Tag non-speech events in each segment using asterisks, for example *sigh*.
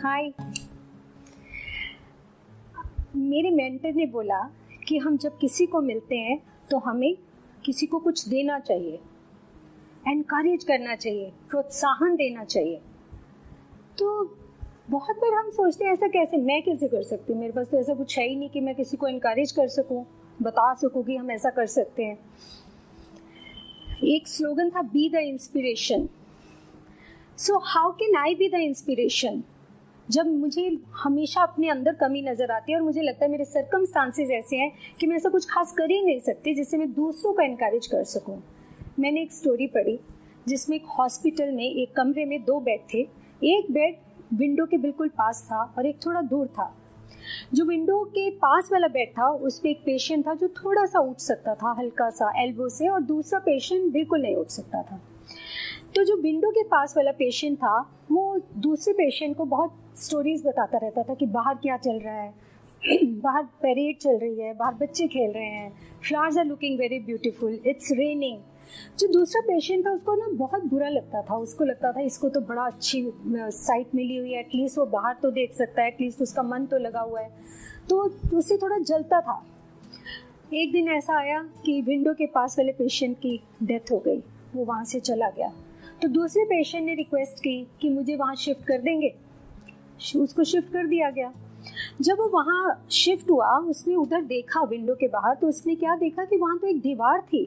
हाय। मेरे मेंटर ने बोला कि हम जब किसी को मिलते हैं तो हमें किसी को कुछ देना चाहिए। एनकरेज करना चाहिए, प्रोत्साहन देना चाहिए। तो बहुत बार हम सोचते हैं, ऐसा कैसे, मैं कैसे कर सकती हूँ? मेरे पास तो ऐसा कुछ है ही नहीं कि मैं किसी को इनक्रेज कर सकूँ, बता सकूँ कि हम ऐसा कर सकते हैं। एक स्लोगन था be the inspiration so how can I be the inspiration जब मुझे हमेशा अपने अंदर कमी नज़र आती है और मुझे लगता है मेरे सरकम ऐसे हैं कि मैं ऐसा कुछ खास कर ही नहीं सकती जिससे मैं दूसरों को इनक्रेज कर सकूँ। मैंने एक स्टोरी पढ़ी जिसमें एक हॉस्पिटल में एक कमरे में दो बेड थे। एक बेड विंडो के बिल्कुल पास था और एक थोड़ा दूर था। जो विंडो के पास वाला बेड था, उस पर एक पेशेंट था जो थोड़ा सा उठ सकता था, हल्का सा एल्बो से, और दूसरा पेशेंट बिल्कुल नहीं उठ सकता था। तो जो विंडो के पास वाला पेशेंट था, वो दूसरे पेशेंट को बहुत स्टोरीज बताता रहता था कि बाहर क्या चल रहा है। *clears throat* बाहर पैरेड चल रही है, बाहर बच्चे खेल रहे हैं। Flowers are looking very beautiful it's raining जो दूसरा पेशेंट था, उसको ना बहुत बुरा लगता था। उसको लगता था, इसको तो बड़ा अच्छी साइट मिली हुई है। एटलीस्ट वो बाहर तो देख सकता है एटलीस्ट उसका मन तो लगा हुआ है। तो उससे थोड़ा जलता था। एक दिन ऐसा आया कि विंडो के पास वाले पेशेंट की डेथ हो गई। वो वहाँ से चला गया। तो दूसरे पेशेंट ने रिक्वेस्ट की कि मुझे वहाँ शिफ्ट कर देंगे। उसको शिफ्ट कर दिया गया। जब वो वहाँ शिफ्ट हुआ, उसने उधर देखा विंडो के बाहर तो उसने क्या देखा कि वहाँ तो एक दीवार थी।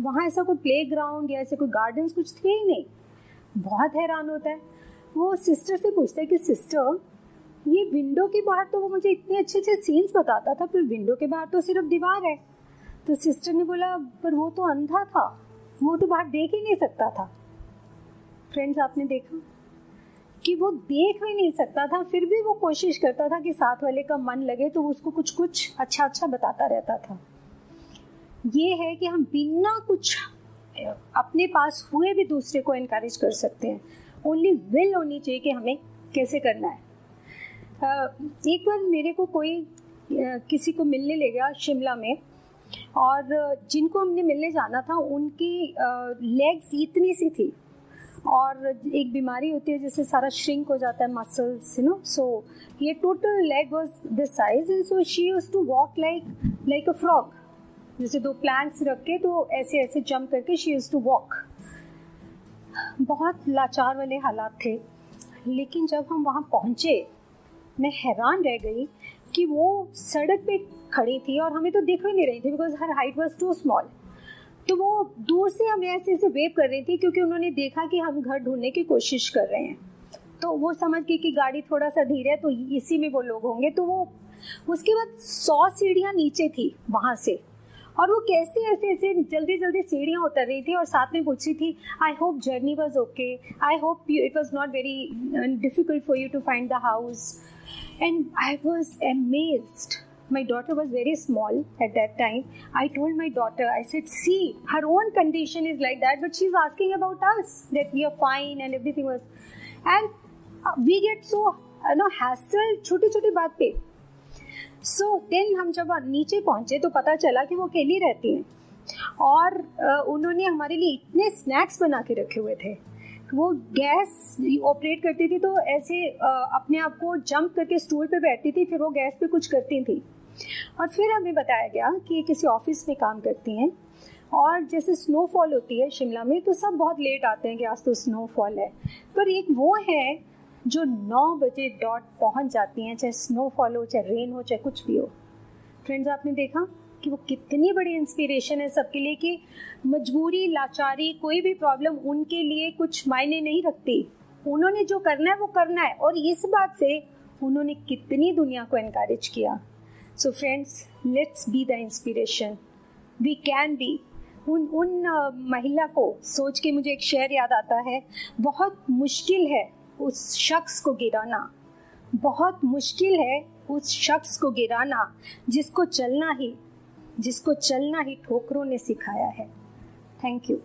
वहाँ ऐसा कोई प्ले ग्राउंड या ऐसे कोई गार्डन कुछ थे ही नहीं। बहुत हैरान होता है। वो सिस्टर से पूछता है कि सिस्टर ये विंडो के बाहर तो वो मुझे इतने अच्छे अच्छे सीन्स बताता था फिर विंडो के बाहर तो सिर्फ़ दीवार है। तो सिस्टर ने बोला, पर वो तो अंधा था। वो तो बाहर देख ही नहीं सकता था। फ्रेंड्स आपने देखा कि वो देख भी नहीं सकता था, फिर भी वो कोशिश करता था कि साथ वाले का मन लगे तो उसको कुछ कुछ अच्छा अच्छा बताता रहता था। ये है कि हम बिना कुछ अपने पास हुए भी दूसरे को इनक्रेज कर सकते हैं। ओनली विल होनी चाहिए कि हमें कैसे करना है। एक बार मेरे को कोई किसी को मिलने ले गया शिमला में, और जिनको हमने मिलने जाना था, उनकी लेग्स इतनी सी थी, और एक बीमारी होती है, जिससे सारा श्रिंक हो जाता है मसल्स यू नो सो ये total leg was this size and so she use to walk like like a frog जैसे दो प्लैंक्स रख के तो ऐसे ऐसे जंप करके शी यूज़ टू वॉक बहुत लाचार वाले हालात थे, लेकिन जब हम वहाँ पहुँचे, मैं हैरान रह गई कि वो सड़क पे खड़ी थी और हमें तो दिख ही नहीं रही थी because her height was too small तो वो दूर से हमें ऐसे ऐसे वेव कर रही थी क्योंकि उन्होंने देखा कि हम घर ढूँढने की कोशिश कर रहे हैं। तो वो समझ गई कि गाड़ी थोड़ा सा धीरे है तो इसी में वो लोग होंगे। तो वो, उसके बाद सौ सीढ़ियाँ नीचे थी वहाँ से। और वो कैसे ऐसे ऐसे जल्दी जल्दी सीढ़ियाँ उतर रही थी और साथ में पूछ रही थी I hope journey was okay I hope it was not very difficult for you to find the house and I was amazed my daughter was very small at that time I told my daughter I said see her own condition is like that but she is asking about us that we are fine and everything was and we get so no hassle छोटी छोटी बात पे सो so, then हम जब नीचे पहुँचे तो पता चला कि वो अकेली रहती हैं। और उन्होंने हमारे लिए इतने स्नैक्स बना के रखे हुए थे। वो गैस ऑपरेट करती थी तो ऐसे अपने आप को जंप करके स्टूल पे बैठती थी फिर वो गैस पे कुछ करती थी। और फिर हमें बताया गया कि किसी ऑफ़िस में काम करती हैं। और जैसे स्नोफॉल होती है शिमला में तो सब बहुत लेट आते हैं कि आज तो स्नोफॉल है। पर एक वो है जो नौ बजे डॉट पहुँच जाती हैं, चाहे स्नोफॉल हो, चाहे रेन हो, चाहे कुछ भी हो। फ्रेंड्स आपने देखा कि वो कितनी बड़ी इंस्पिरेशन है सबके लिए कि मजबूरी, लाचारी, कोई भी प्रॉब्लम उनके लिए कुछ मायने नहीं रखती। उन्होंने जो करना है, वो करना है। और इस बात से उन्होंने कितनी दुनिया को एनकरेज किया। So friends let's be the inspiration we can be उन उन महिला को सोच के मुझे एक शेर याद आता है। बहुत मुश्किल है उस शख्स को गिराना। बहुत मुश्किल है उस शख्स को गिराना, जिसको चलना ही, जिसको चलना ही ठोकरों ने सिखाया है। Thank you